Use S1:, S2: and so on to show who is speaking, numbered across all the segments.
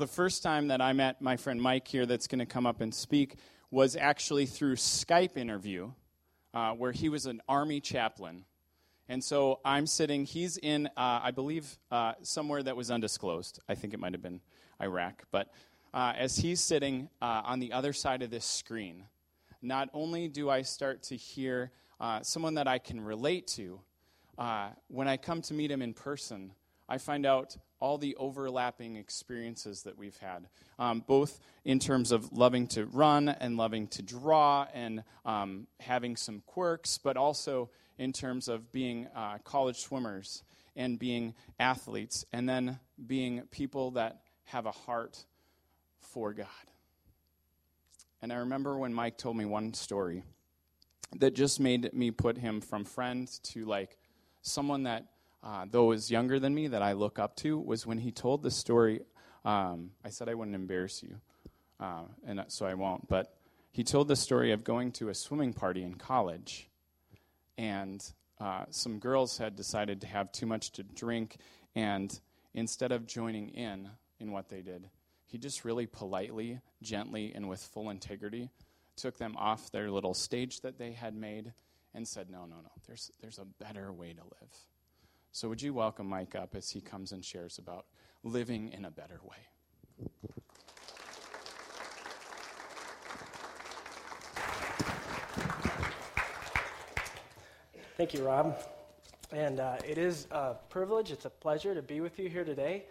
S1: the first time that I met my friend Mike here, that's going to come up and speak, was actually through Skype interview, uh, where he was an army chaplain. And so I'm sitting, he's in, uh, I believe, uh, somewhere that was undisclosed. I think it might have been Iraq. But uh, as he's sitting uh, on the other side of this screen, not only do I start to hear uh, someone that I can relate to, when I come to meet him in person, I find out all the overlapping experiences that we've had, um, both in terms of loving to run and loving to draw and um, having some quirks, but also in terms of being uh, college swimmers and being athletes, and then being people that have a heart for God. And I remember when Mike told me one story that just made me put him from friend to like someone that uh, though is younger than me that I look up to, was when he told the story. Um, I said I wouldn't embarrass you, uh, and so I won't. But he told the story of going to a swimming party in college, and uh, some girls had decided to have too much to drink, and instead of joining in in what they did, he just really politely, gently, and with full integrity took them off their little stage that they had made and said, "No, no, no. There's there's a better way to live." So, would you welcome Mike up as he comes and shares about living in a better way?
S2: Thank you, Rob. And uh, it is a privilege, it's a pleasure to be with you here today.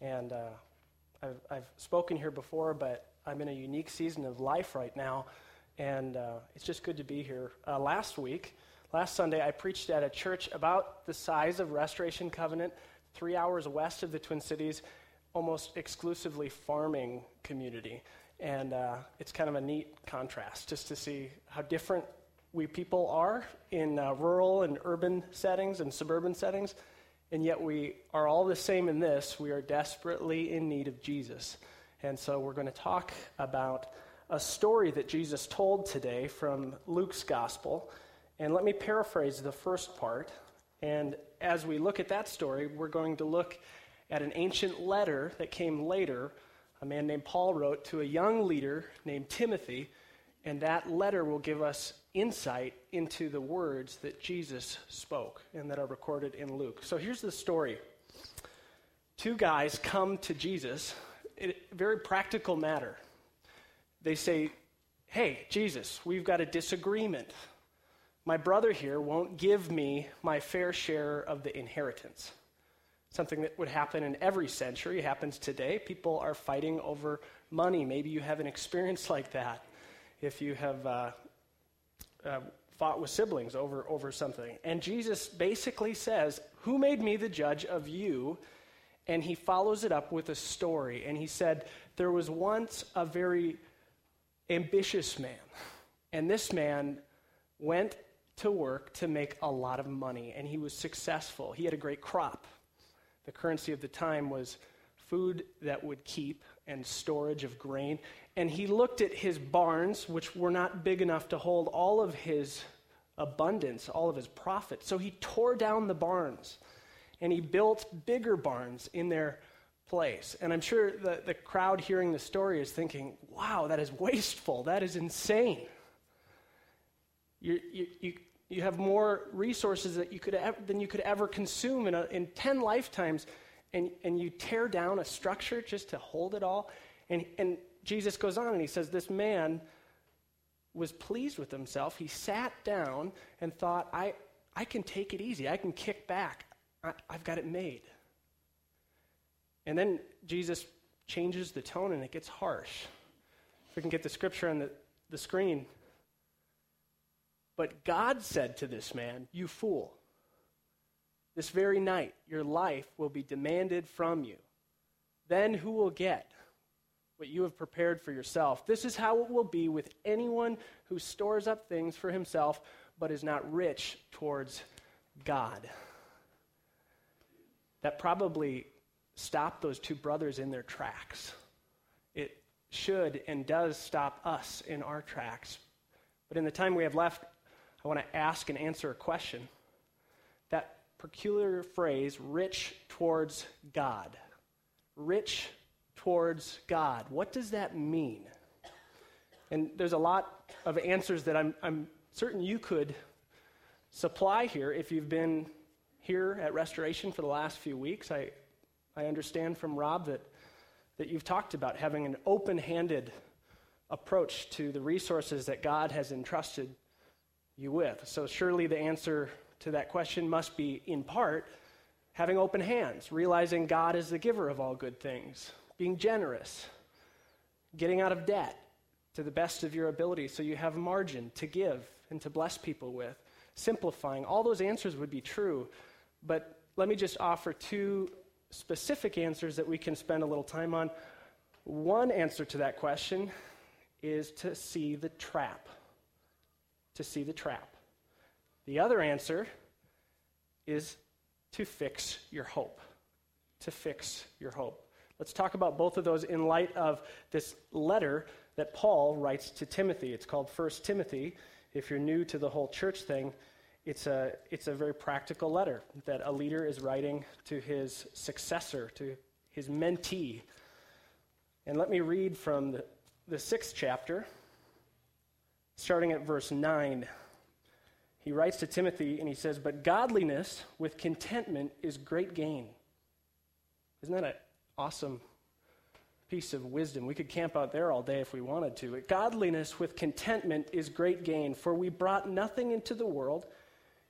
S2: And uh, I've, I've, spoken here before, but I'm in a unique season of life right now. And uh, it's just good to be here. Uh, last week, Last Sunday, I preached at a church about the size of Restoration Covenant, three hours west of the Twin Cities, almost exclusively farming community. And uh, it's kind of a neat contrast just to see how different we people are in uh, rural and urban settings and suburban settings. And yet we are all the same in this. We are desperately in need of Jesus. And so we're going to talk about a story that Jesus told today from Luke's gospel. And let me paraphrase the first part. And as we look at that story, we're going to look at an ancient letter that came later. A man named Paul wrote to a young leader named Timothy. And that letter will give us insight into the words that Jesus spoke and that are recorded in Luke. So here's the story two guys come to Jesus, a very practical matter. They say, Hey, Jesus, we've got a disagreement my brother here won't give me my fair share of the inheritance. Something that would happen in every century happens today. People are fighting over money. Maybe you have an experience like that if you have uh, uh, fought with siblings over, over something. And Jesus basically says, Who made me the judge of you? And he follows it up with a story. And he said, There was once a very ambitious man. And this man went to work to make a lot of money, and he was successful. He had a great crop. The currency of the time was food that would keep and storage of grain. And he looked at his barns, which were not big enough to hold all of his abundance, all of his profit. So he tore down the barns and he built bigger barns in their place. And I'm sure the, the crowd hearing the story is thinking, wow, that is wasteful. That is insane. You, you, you, you have more resources that you could than you could ever consume in, a, in 10 lifetimes, and, and you tear down a structure just to hold it all. And, and Jesus goes on and he says, This man was pleased with himself. He sat down and thought, I, I can take it easy, I can kick back, I, I've got it made. And then Jesus changes the tone and it gets harsh. If we can get the scripture on the, the screen. But God said to this man, You fool, this very night your life will be demanded from you. Then who will get what you have prepared for yourself? This is how it will be with anyone who stores up things for himself but is not rich towards God. That probably stopped those two brothers in their tracks. It should and does stop us in our tracks. But in the time we have left, I want to ask and answer a question. That peculiar phrase, rich towards God. Rich towards God. What does that mean? And there's a lot of answers that I'm, I'm certain you could supply here if you've been here at Restoration for the last few weeks. I, I understand from Rob that, that you've talked about having an open handed approach to the resources that God has entrusted you with. So, surely the answer to that question must be, in part, having open hands, realizing God is the giver of all good things, being generous, getting out of debt to the best of your ability so you have margin to give and to bless people with, simplifying. All those answers would be true, but let me just offer two specific answers that we can spend a little time on. One answer to that question is to see the trap. To see the trap. The other answer is to fix your hope. To fix your hope. Let's talk about both of those in light of this letter that Paul writes to Timothy. It's called 1 Timothy. If you're new to the whole church thing, it's a, it's a very practical letter that a leader is writing to his successor, to his mentee. And let me read from the, the sixth chapter, starting at verse 9. He writes to Timothy and he says, But godliness with contentment is great gain. Isn't that an awesome piece of wisdom? We could camp out there all day if we wanted to. But godliness with contentment is great gain, for we brought nothing into the world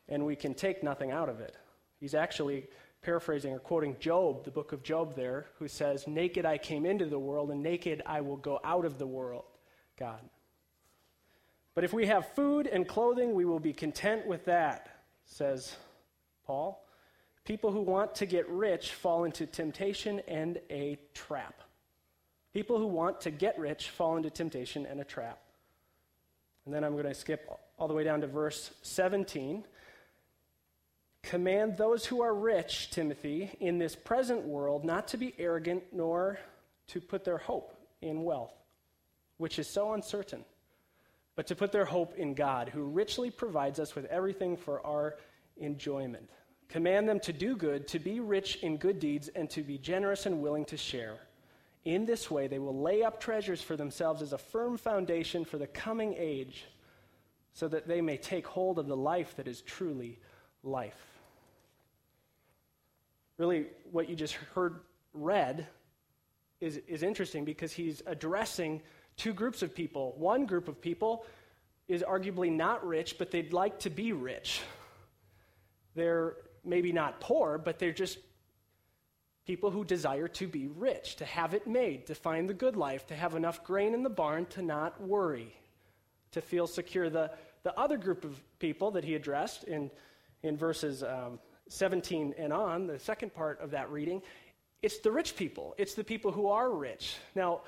S2: and we can take nothing out of it. He's actually paraphrasing or quoting Job, the book of Job there, who says, Naked I came into the world, and naked I will go out of the world, God. But if we have food and clothing, we will be content with that, says Paul. People who want to get rich fall into temptation and a trap. People who want to get rich fall into temptation and a trap. And then I'm going to skip all the way down to verse 17. Command those who are rich, Timothy, in this present world not to be arrogant nor to put their hope in wealth, which is so uncertain, but to put their hope in God, who richly provides us with everything for our enjoyment. Command them to do good, to be rich in good deeds, and to be generous and willing to share. In this way, they will lay up treasures for themselves as a firm foundation for the coming age, so that they may take hold of the life that is truly life really what you just heard read is, is interesting because he's addressing two groups of people. One group of people is arguably not rich, but they'd like to be rich. They're maybe not poor, but they're just people who desire to be rich, to have it made, to find the good life, to have enough grain in the barn to not worry, to feel secure. The, the other group of people that he addressed in, in verses um, 17 and on, the second part of that reading, it's the rich people. It's the people who are rich. Now,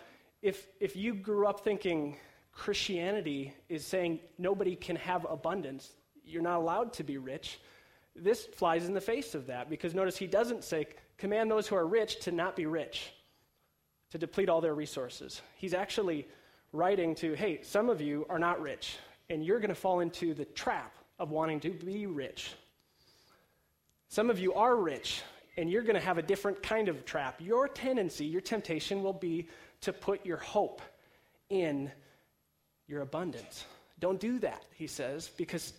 S2: if, if you grew up thinking Christianity is saying nobody can have abundance, you're not allowed to be rich, this flies in the face of that because notice he doesn't say, command those who are rich to not be rich, to deplete all their resources. He's actually writing to, hey, some of you are not rich, and you're going to fall into the trap of wanting to be rich. Some of you are rich, and you're going to have a different kind of trap. Your tendency, your temptation will be to put your hope in your abundance. Don't do that, he says, because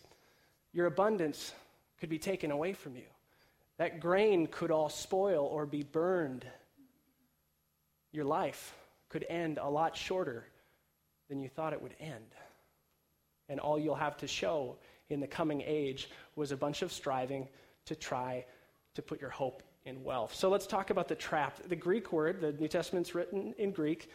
S2: your abundance could be taken away from you. That grain could all spoil or be burned. Your life could end a lot shorter than you thought it would end. And all you'll have to show in the coming age was a bunch of striving to try to put your hope wealth. So let's talk about the trap. The Greek word, the New Testament's written in Greek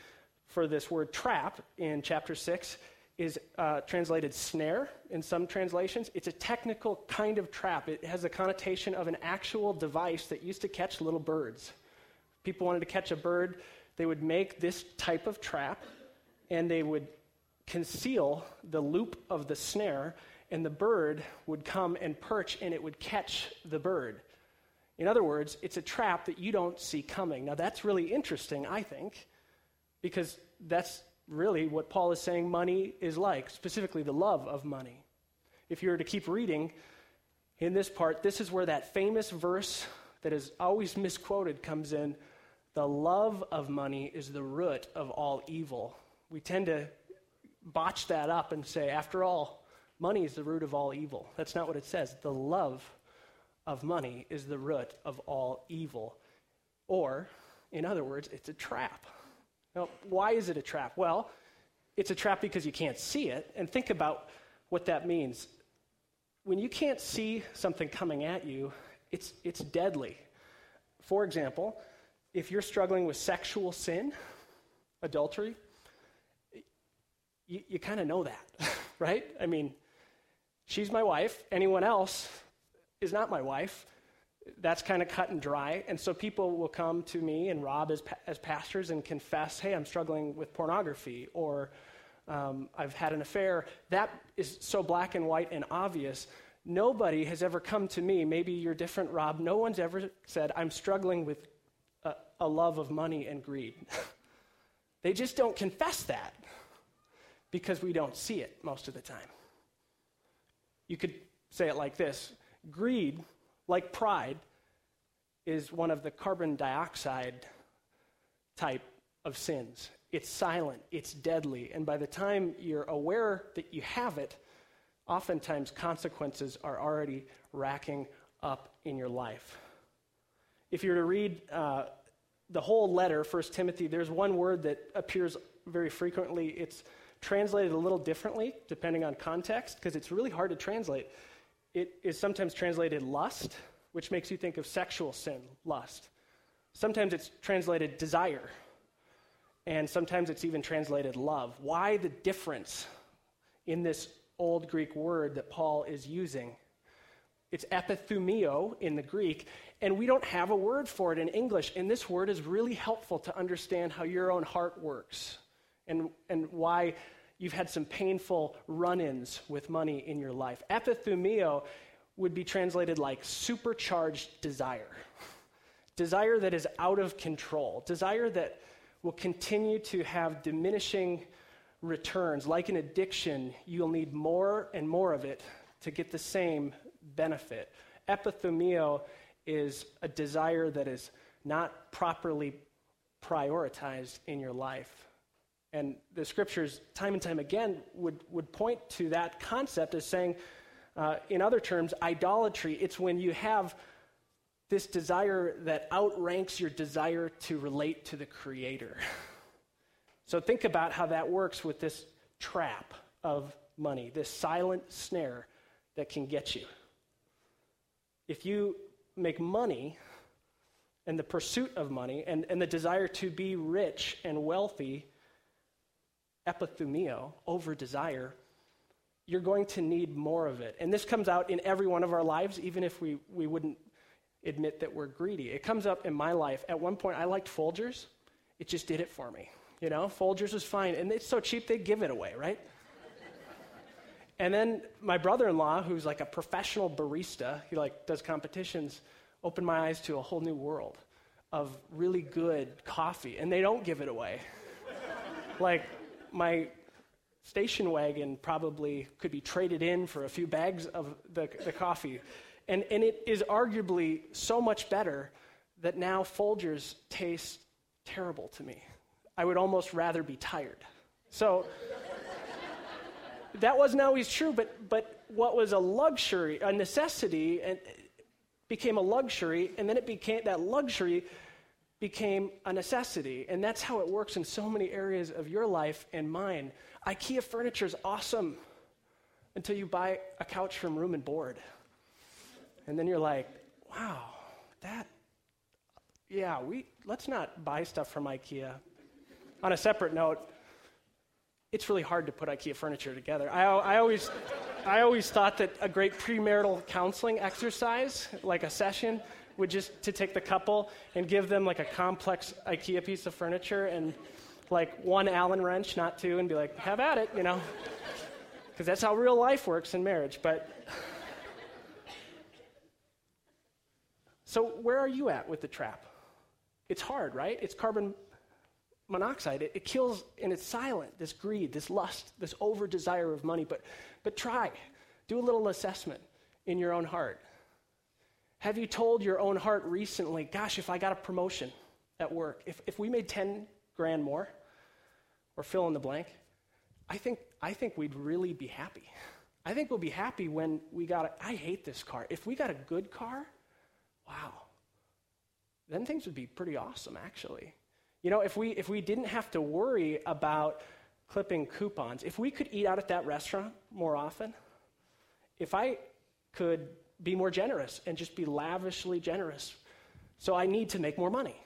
S2: for this word trap in chapter 6 is uh, translated snare in some translations. It's a technical kind of trap. It has a connotation of an actual device that used to catch little birds. People wanted to catch a bird, they would make this type of trap and they would conceal the loop of the snare and the bird would come and perch and it would catch the bird. In other words, it's a trap that you don't see coming. Now, that's really interesting, I think, because that's really what Paul is saying money is like, specifically the love of money. If you were to keep reading in this part, this is where that famous verse that is always misquoted comes in the love of money is the root of all evil. We tend to botch that up and say, after all, money is the root of all evil. That's not what it says. The love of money is the root of all evil. Or, in other words, it's a trap. Now, why is it a trap? Well, it's a trap because you can't see it. And think about what that means. When you can't see something coming at you, it's, it's deadly. For example, if you're struggling with sexual sin, adultery, you, you kind of know that, right? I mean, she's my wife. Anyone else is not my wife. That's kind of cut and dry. And so people will come to me and Rob as, as pastors and confess, hey, I'm struggling with pornography or um, I've had an affair. That is so black and white and obvious. Nobody has ever come to me, maybe you're different, Rob. No one's ever said, I'm struggling with a, a love of money and greed. they just don't confess that because we don't see it most of the time. You could say it like this greed, like pride, is one of the carbon dioxide type of sins. It's silent, it's deadly, and by the time you're aware that you have it, oftentimes consequences are already racking up in your life. If you were to read uh, the whole letter, 1 Timothy, there's one word that appears very frequently. It's translated a little differently depending on context because it's really hard to translate. It is sometimes translated lust, which makes you think of sexual sin, lust. Sometimes it's translated desire, and sometimes it's even translated love. Why the difference in this old Greek word that Paul is using? It's epithumio in the Greek, and we don't have a word for it in English. And this word is really helpful to understand how your own heart works and, and why you've had some painful run ins with money in your life. Epithumio would be translated like supercharged desire. Desire that is out of control. Desire that will continue to have diminishing returns. Like an addiction, you'll need more and more of it to get the same benefit. Epithumio is a desire that is not properly prioritized in your life. And the scriptures, time and time again, would, would point to that concept as saying, uh, in other terms, idolatry. It's when you have this desire that outranks your desire to relate to the Creator. So think about how that works with this trap of money, this silent snare that can get you. If you make money and the pursuit of money and, and the desire to be rich and wealthy epithumio, over desire, you're going to need more of it. And this comes out in every one of our lives, even if we, we wouldn't admit that we're greedy. It comes up in my life. At one point, I liked Folgers. It just did it for me. You know, Folgers was fine. And it's so cheap, they give it away, right? and then my brother-in-law, who's like a professional barista, he like does competitions, opened my eyes to a whole new world of really good coffee. And they don't give it away. like, my station wagon probably could be traded in for a few bags of the, the coffee. And, and it is arguably so much better that now Folgers taste terrible to me. I would almost rather be tired. So that wasn't always true, but, but what was a luxury, a necessity, and became a luxury, and then it became that luxury became a necessity. And that's how it works in so many areas of your life and mine. IKEA furniture is awesome until you buy a couch from Room and Board. And then you're like, wow, that, yeah, we, let's not buy stuff from IKEA. On a separate note, it's really hard to put IKEA furniture together. I, I, always, I always thought that a great premarital counseling exercise, like a session, would just to take the couple and give them like a complex IKEA piece of furniture and like one Allen wrench, not two, and be like, have at it, you know? Because that's how real life works in marriage. But so, where are you at with the trap? It's hard, right? It's carbon monoxide. It, it kills and it's silent, this greed, this lust, this over desire of money. But, but try, do a little assessment in your own heart. Have you told your own heart recently, gosh, if I got a promotion, at work, if, if we made 10 grand more, or fill in the blank, I think, I think we'd really be happy. I think we'll be happy when we got a, I hate this car. If we got a good car, wow, then things would be pretty awesome, actually. You know, if we, if we didn't have to worry about clipping coupons, if we could eat out at that restaurant more often, if I could be more generous and just be lavishly generous, so I need to make more money.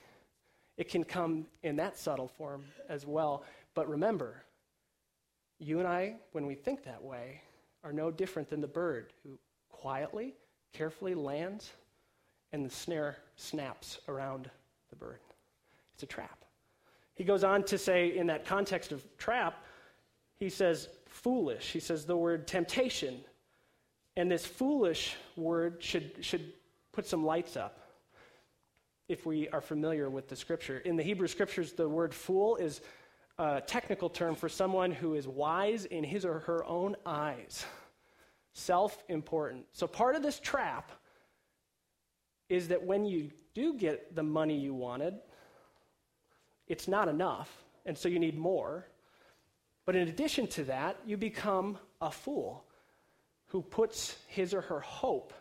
S2: It can come in that subtle form as well. But remember, you and I, when we think that way, are no different than the bird who quietly, carefully lands and the snare snaps around the bird. It's a trap. He goes on to say, in that context of trap, he says foolish. He says the word temptation. And this foolish word should, should put some lights up if we are familiar with the scripture. In the Hebrew scriptures, the word fool is a technical term for someone who is wise in his or her own eyes, self important. So part of this trap is that when you do get the money you wanted, it's not enough, and so you need more. But in addition to that, you become a fool who puts his or her hope,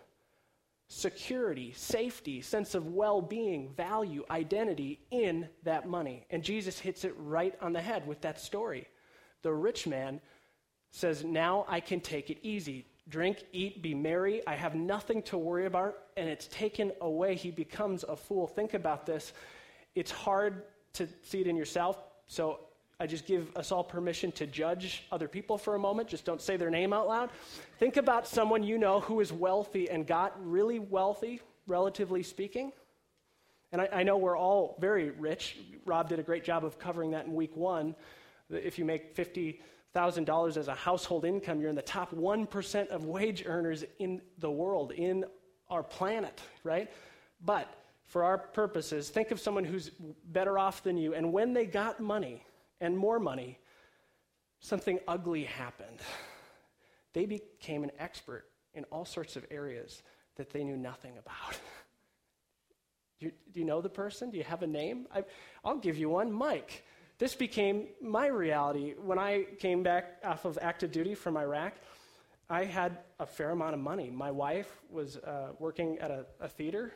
S2: security, safety, sense of well being, value, identity in that money. And Jesus hits it right on the head with that story. The rich man says, Now I can take it easy. Drink, eat, be merry. I have nothing to worry about, and it's taken away. He becomes a fool. Think about this. It's hard to see it in yourself, so I just give us all permission to judge other people for a moment. Just don't say their name out loud. Think about someone you know who is wealthy and got really wealthy, relatively speaking. And I, I know we're all very rich. Rob did a great job of covering that in week one. If you make 50 $1,000 as a household income, you're in the top 1% of wage earners in the world, in our planet, right? But for our purposes, think of someone who's better off than you, and when they got money and more money, something ugly happened. They became an expert in all sorts of areas that they knew nothing about. do, you, do you know the person? Do you have a name? I, I'll give you one Mike. This became my reality. When I came back off of active duty from Iraq, I had a fair amount of money. My wife was uh, working at a, a theater,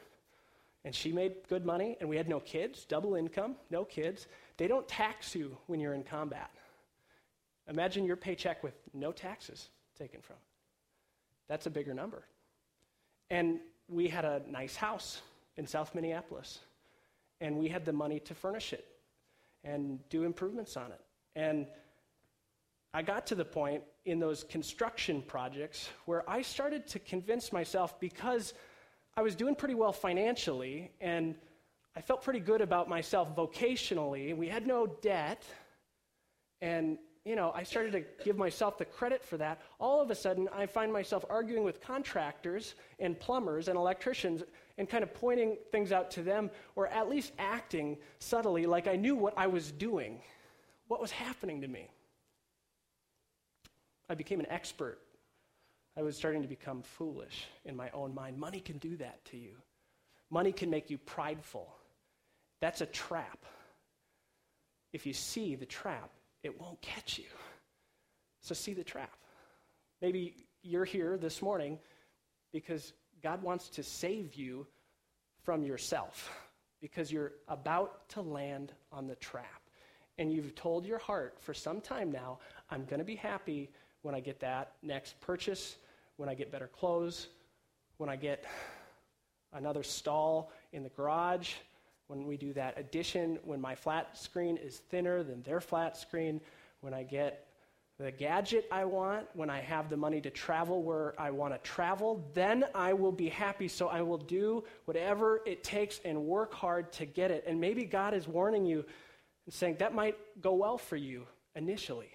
S2: and she made good money, and we had no kids, double income, no kids. They don't tax you when you're in combat. Imagine your paycheck with no taxes taken from it. That's a bigger number. And we had a nice house in South Minneapolis, and we had the money to furnish it and do improvements on it. And I got to the point in those construction projects where I started to convince myself because I was doing pretty well financially and I felt pretty good about myself vocationally. We had no debt. And, you know, I started to give myself the credit for that. All of a sudden, I find myself arguing with contractors and plumbers and electricians and kind of pointing things out to them, or at least acting subtly like I knew what I was doing, what was happening to me. I became an expert. I was starting to become foolish in my own mind. Money can do that to you. Money can make you prideful. That's a trap. If you see the trap, it won't catch you. So see the trap. Maybe you're here this morning because God wants to save you from yourself because you're about to land on the trap. And you've told your heart for some time now, I'm going to be happy when I get that next purchase, when I get better clothes, when I get another stall in the garage, when we do that addition, when my flat screen is thinner than their flat screen, when I get the gadget I want, when I have the money to travel where I want to travel, then I will be happy. So I will do whatever it takes and work hard to get it. And maybe God is warning you and saying that might go well for you initially.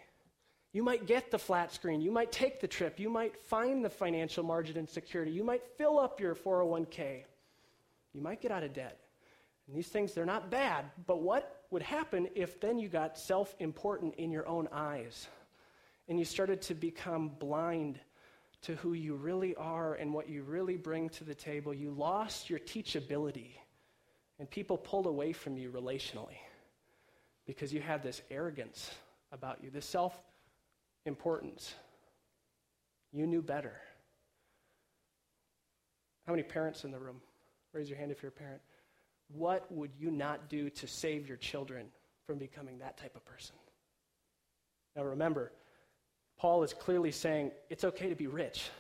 S2: You might get the flat screen. You might take the trip. You might find the financial margin and security. You might fill up your 401k. You might get out of debt. And these things, they're not bad. But what would happen if then you got self important in your own eyes? and you started to become blind to who you really are and what you really bring to the table, you lost your teachability and people pulled away from you relationally because you had this arrogance about you, this self importance. You knew better. How many parents in the room? Raise your hand if you're a parent. What would you not do to save your children from becoming that type of person? Now remember, Paul is clearly saying it's okay to be rich.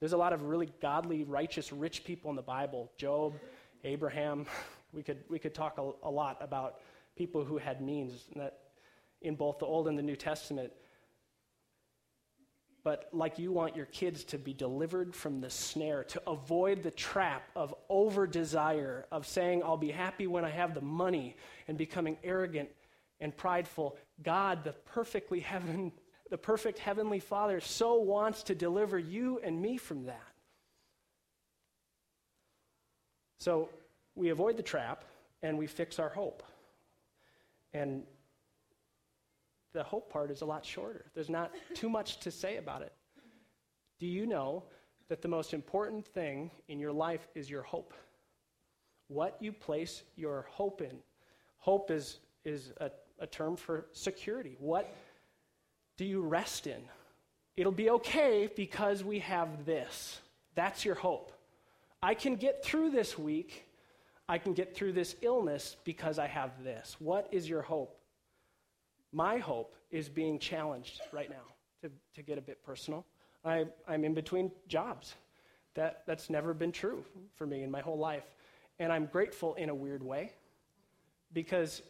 S2: There's a lot of really godly, righteous, rich people in the Bible Job, Abraham. We could, we could talk a, a lot about people who had means in both the Old and the New Testament. But like you want your kids to be delivered from the snare, to avoid the trap of over desire, of saying, I'll be happy when I have the money, and becoming arrogant and prideful, God, the perfectly heaven, the perfect heavenly Father, so wants to deliver you and me from that. So we avoid the trap and we fix our hope. And the hope part is a lot shorter. There's not too much to say about it. Do you know that the most important thing in your life is your hope? What you place your hope in. Hope is, is a, a term for security. What do you rest in? It'll be okay because we have this. That's your hope. I can get through this week. I can get through this illness because I have this. What is your hope? My hope is being challenged right now, to, to get a bit personal. I, I'm in between jobs. That, that's never been true for me in my whole life. And I'm grateful in a weird way because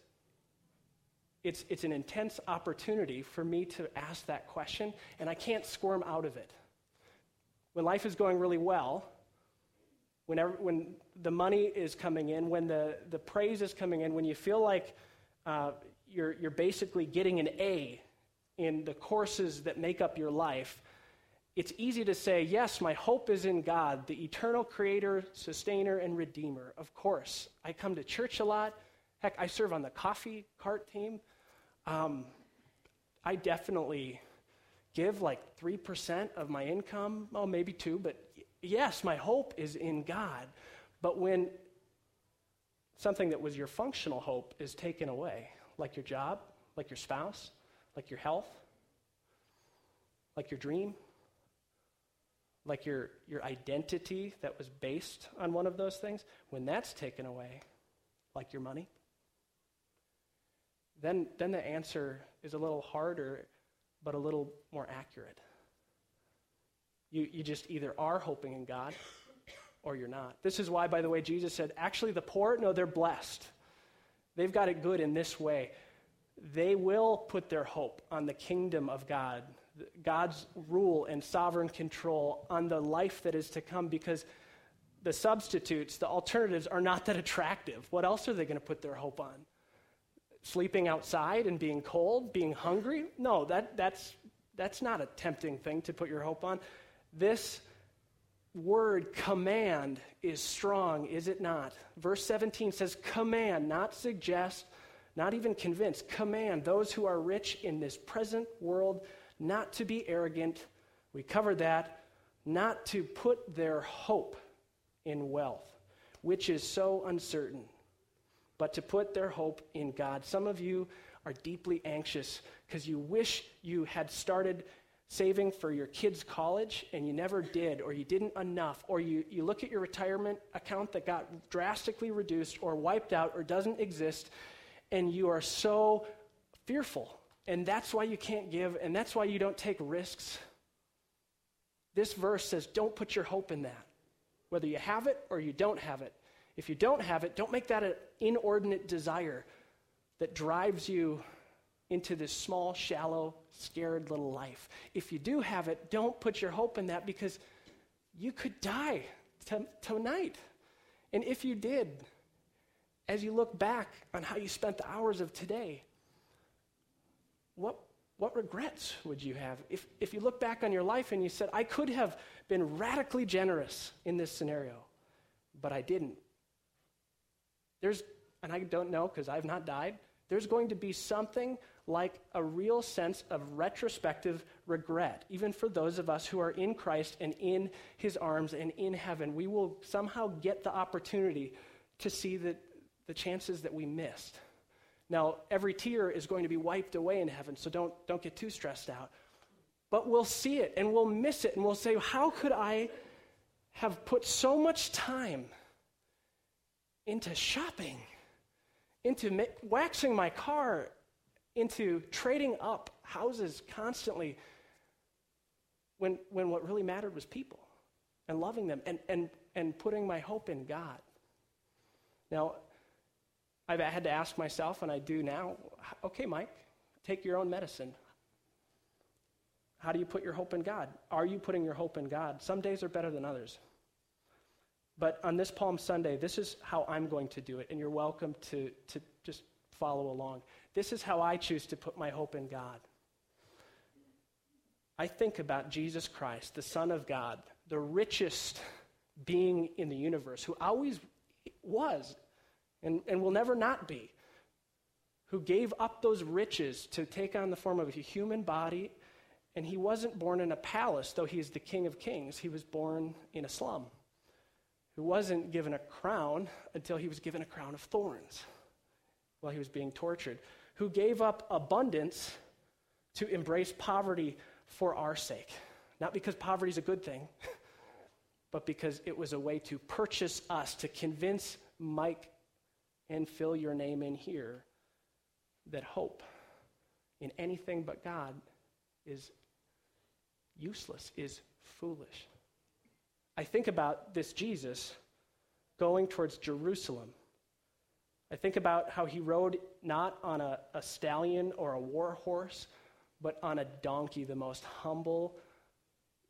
S2: it's, it's an intense opportunity for me to ask that question, and I can't squirm out of it. When life is going really well, whenever, when the money is coming in, when the, the praise is coming in, when you feel like uh, you're, you're basically getting an A in the courses that make up your life, it's easy to say, yes, my hope is in God, the eternal creator, sustainer, and redeemer. Of course. I come to church a lot. Heck, I serve on the coffee cart team. Um, I definitely give like 3% of my income, well, maybe two, but yes, my hope is in God. But when something that was your functional hope is taken away, like your job, like your spouse, like your health, like your dream, like your, your identity that was based on one of those things, when that's taken away, like your money, then, then the answer is a little harder, but a little more accurate. You, you just either are hoping in God or you're not. This is why, by the way, Jesus said, actually, the poor, no, they're blessed. They've got it good in this way. They will put their hope on the kingdom of God, God's rule and sovereign control on the life that is to come because the substitutes, the alternatives, are not that attractive. What else are they going to put their hope on? Sleeping outside and being cold, being hungry? No, that, that's, that's not a tempting thing to put your hope on. This word command is strong, is it not? Verse 17 says command, not suggest, not even convince. Command those who are rich in this present world not to be arrogant. We covered that. Not to put their hope in wealth, which is so uncertain, but to put their hope in God. Some of you are deeply anxious because you wish you had started saving for your kids' college and you never did, or you didn't enough, or you, you look at your retirement account that got drastically reduced or wiped out or doesn't exist, and you are so fearful. And that's why you can't give, and that's why you don't take risks. This verse says, don't put your hope in that, whether you have it or you don't have it. If you don't have it, don't make that an inordinate desire that drives you into this small, shallow, scared little life. If you do have it, don't put your hope in that because you could die t- tonight. And if you did, as you look back on how you spent the hours of today, what, what regrets would you have? If, if you look back on your life and you said, I could have been radically generous in this scenario, but I didn't. There's, and I don't know because I've not died, there's going to be something like a real sense of retrospective regret, even for those of us who are in Christ and in his arms and in heaven. We will somehow get the opportunity to see that the chances that we missed. Now, every tear is going to be wiped away in heaven, so don't, don't get too stressed out. But we'll see it and we'll miss it and we'll say, How could I have put so much time into shopping, into waxing my car, into trading up houses constantly when, when what really mattered was people and loving them and, and, and putting my hope in God? Now, I've had to ask myself, and I do now okay, Mike, take your own medicine. How do you put your hope in God? Are you putting your hope in God? Some days are better than others. But on this Palm Sunday, this is how I'm going to do it, and you're welcome to, to just follow along. This is how I choose to put my hope in God. I think about Jesus Christ, the Son of God, the richest being in the universe, who always was and, and will never not be, who gave up those riches to take on the form of a human body. And he wasn't born in a palace, though he is the King of Kings. He was born in a slum who wasn't given a crown until he was given a crown of thorns while he was being tortured, who gave up abundance to embrace poverty for our sake. Not because poverty is a good thing, but because it was a way to purchase us, to convince Mike and fill your name in here that hope in anything but God is useless, is foolish. I think about this Jesus going towards Jerusalem. I think about how he rode not on a, a stallion or a war horse, but on a donkey, the most humble,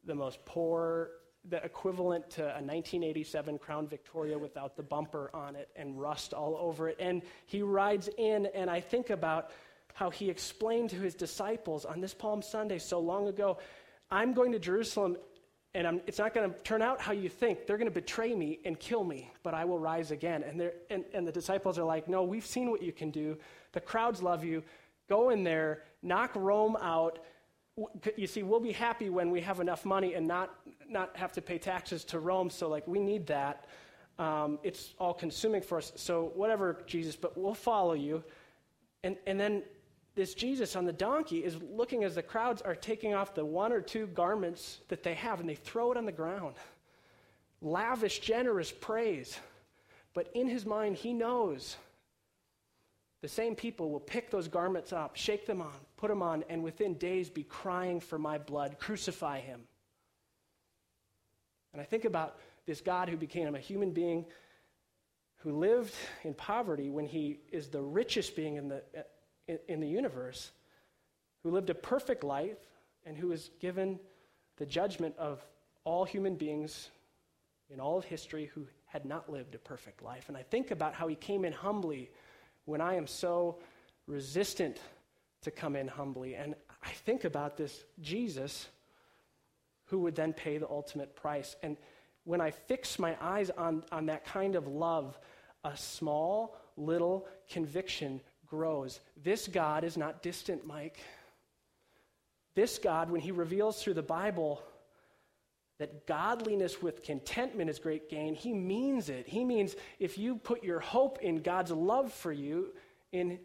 S2: the most poor, the equivalent to a 1987 Crown Victoria without the bumper on it and rust all over it. And he rides in, and I think about how he explained to his disciples on this Palm Sunday so long ago I'm going to Jerusalem and I'm, it's not going to turn out how you think. They're going to betray me and kill me, but I will rise again. And, and, and the disciples are like, No, we've seen what you can do. The crowds love you. Go in there, knock Rome out. You see, we'll be happy when we have enough money and not, not have to pay taxes to Rome. So, like, we need that. Um, it's all consuming for us. So, whatever, Jesus, but we'll follow you. And, and then this Jesus on the donkey is looking as the crowds are taking off the one or two garments that they have and they throw it on the ground. Lavish, generous praise. But in his mind, he knows the same people will pick those garments up, shake them on, put them on, and within days be crying for my blood, crucify him. And I think about this God who became a human being who lived in poverty when he is the richest being in the in, the universe who lived a perfect life and who was given the judgment of all human beings in all of history who had not lived a perfect life. And I think about how he came in humbly when I am so resistant to come in humbly. And I think about this Jesus who would then pay the ultimate price. And when I fix my eyes on, on that kind of love, a small little conviction grows. This God is not distant, Mike. This God, when he reveals through the Bible that godliness with contentment is great gain, he means it. He means if you put your hope in God's love for you, in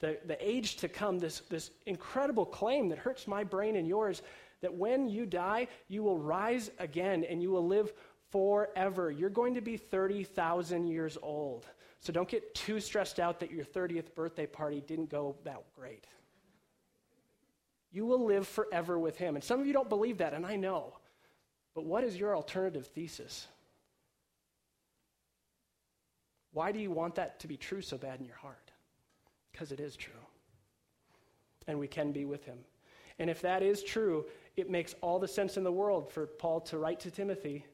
S2: the, the age to come, this, this incredible claim that hurts my brain and yours that when you die, you will rise again and you will live forever. You're going to be 30,000 years old. So don't get too stressed out that your 30th birthday party didn't go that great. You will live forever with him. And some of you don't believe that, and I know. But what is your alternative thesis? Why do you want that to be true so bad in your heart? Because it is true. And we can be with him. And if that is true, it makes all the sense in the world for Paul to write to Timothy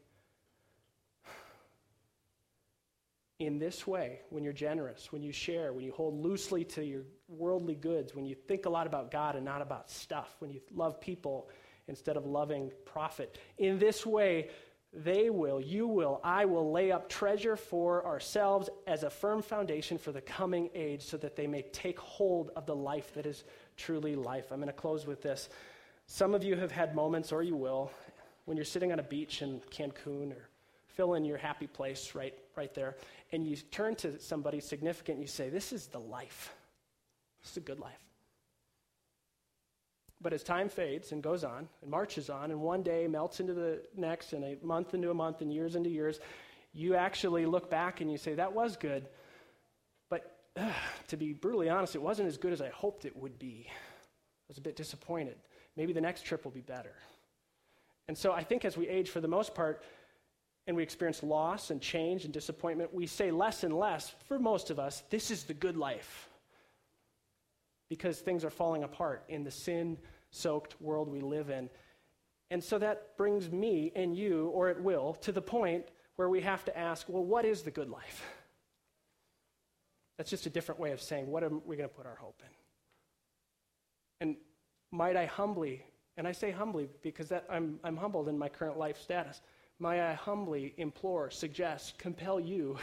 S2: in this way, when you're generous, when you share, when you hold loosely to your worldly goods, when you think a lot about God and not about stuff, when you love people instead of loving profit, in this way, they will, you will, I will lay up treasure for ourselves as a firm foundation for the coming age so that they may take hold of the life that is truly life. I'm going to close with this. Some of you have had moments, or you will, when you're sitting on a beach in Cancun or fill in your happy place right, right there, and you turn to somebody significant and you say, This is the life. This is a good life. But as time fades and goes on and marches on, and one day melts into the next, and a month into a month, and years into years, you actually look back and you say, That was good. But to be brutally honest, it wasn't as good as I hoped it would be. I was a bit disappointed. Maybe the next trip will be better. And so I think as we age, for the most part, and we experience loss and change and disappointment, we say less and less, for most of us, this is the good life. Because things are falling apart in the sin soaked world we live in. And so that brings me and you, or it will, to the point where we have to ask well, what is the good life? That's just a different way of saying, what are we going to put our hope in? And might I humbly, and I say humbly because that, I'm, I'm humbled in my current life status, might I humbly implore, suggest, compel you,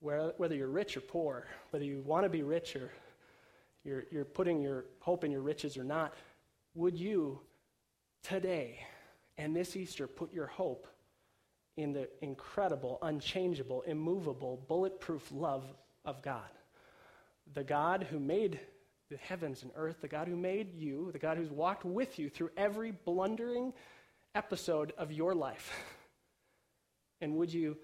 S2: whether you're rich or poor, whether you want to be rich or you're, you're putting your hope in your riches or not, would you today and this Easter put your hope in the incredible, unchangeable, immovable, bulletproof love of God. The God who made the heavens and earth, the God who made you, the God who's walked with you through every blundering episode of your life. And would you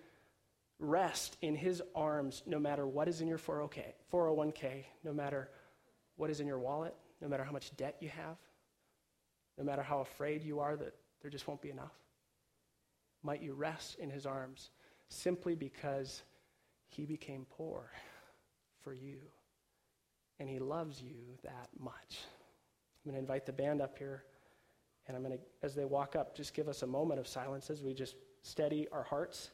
S2: rest in his arms no matter what is in your 401k, no matter what is in your wallet, no matter how much debt you have, no matter how afraid you are that there just won't be enough? might you rest in his arms simply because he became poor for you and he loves you that much. I'm going to invite the band up here, and I'm going to, as they walk up, just give us a moment of silence as we just steady our hearts.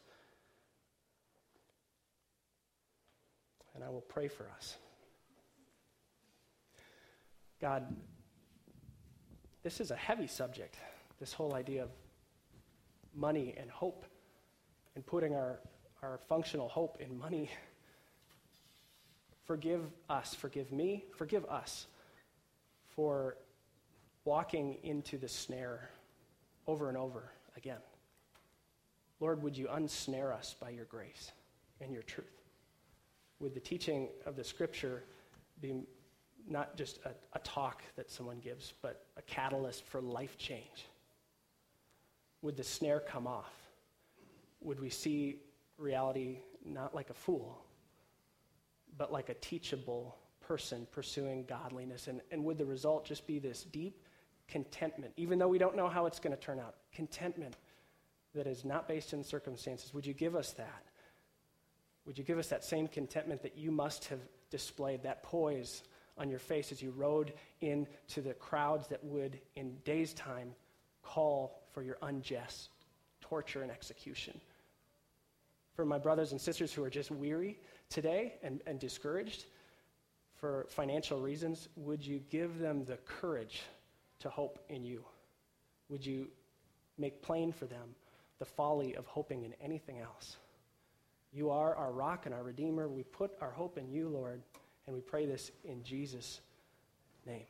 S2: And I will pray for us. God, this is a heavy subject, this whole idea of money and hope and putting our, our functional hope in money. Forgive us, forgive me, forgive us for walking into the snare over and over again. Lord, would you unsnare us by your grace and your truth? Would the teaching of the scripture be not just a, a talk that someone gives, but a catalyst for life change? would the snare come off? Would we see reality not like a fool, but like a teachable person pursuing godliness? And, and would the result just be this deep contentment, even though we don't know how it's going to turn out? Contentment that is not based in circumstances. Would you give us that? Would you give us that same contentment that you must have displayed, that poise on your face as you rode into the crowds that would, in days' time, call for your unjust torture and execution. For my brothers and sisters who are just weary today and, and discouraged for financial reasons, would you give them the courage to hope in you? Would you make plain for them the folly of hoping in anything else? You are our rock and our redeemer. We put our hope in you, Lord, and we pray this in Jesus' name.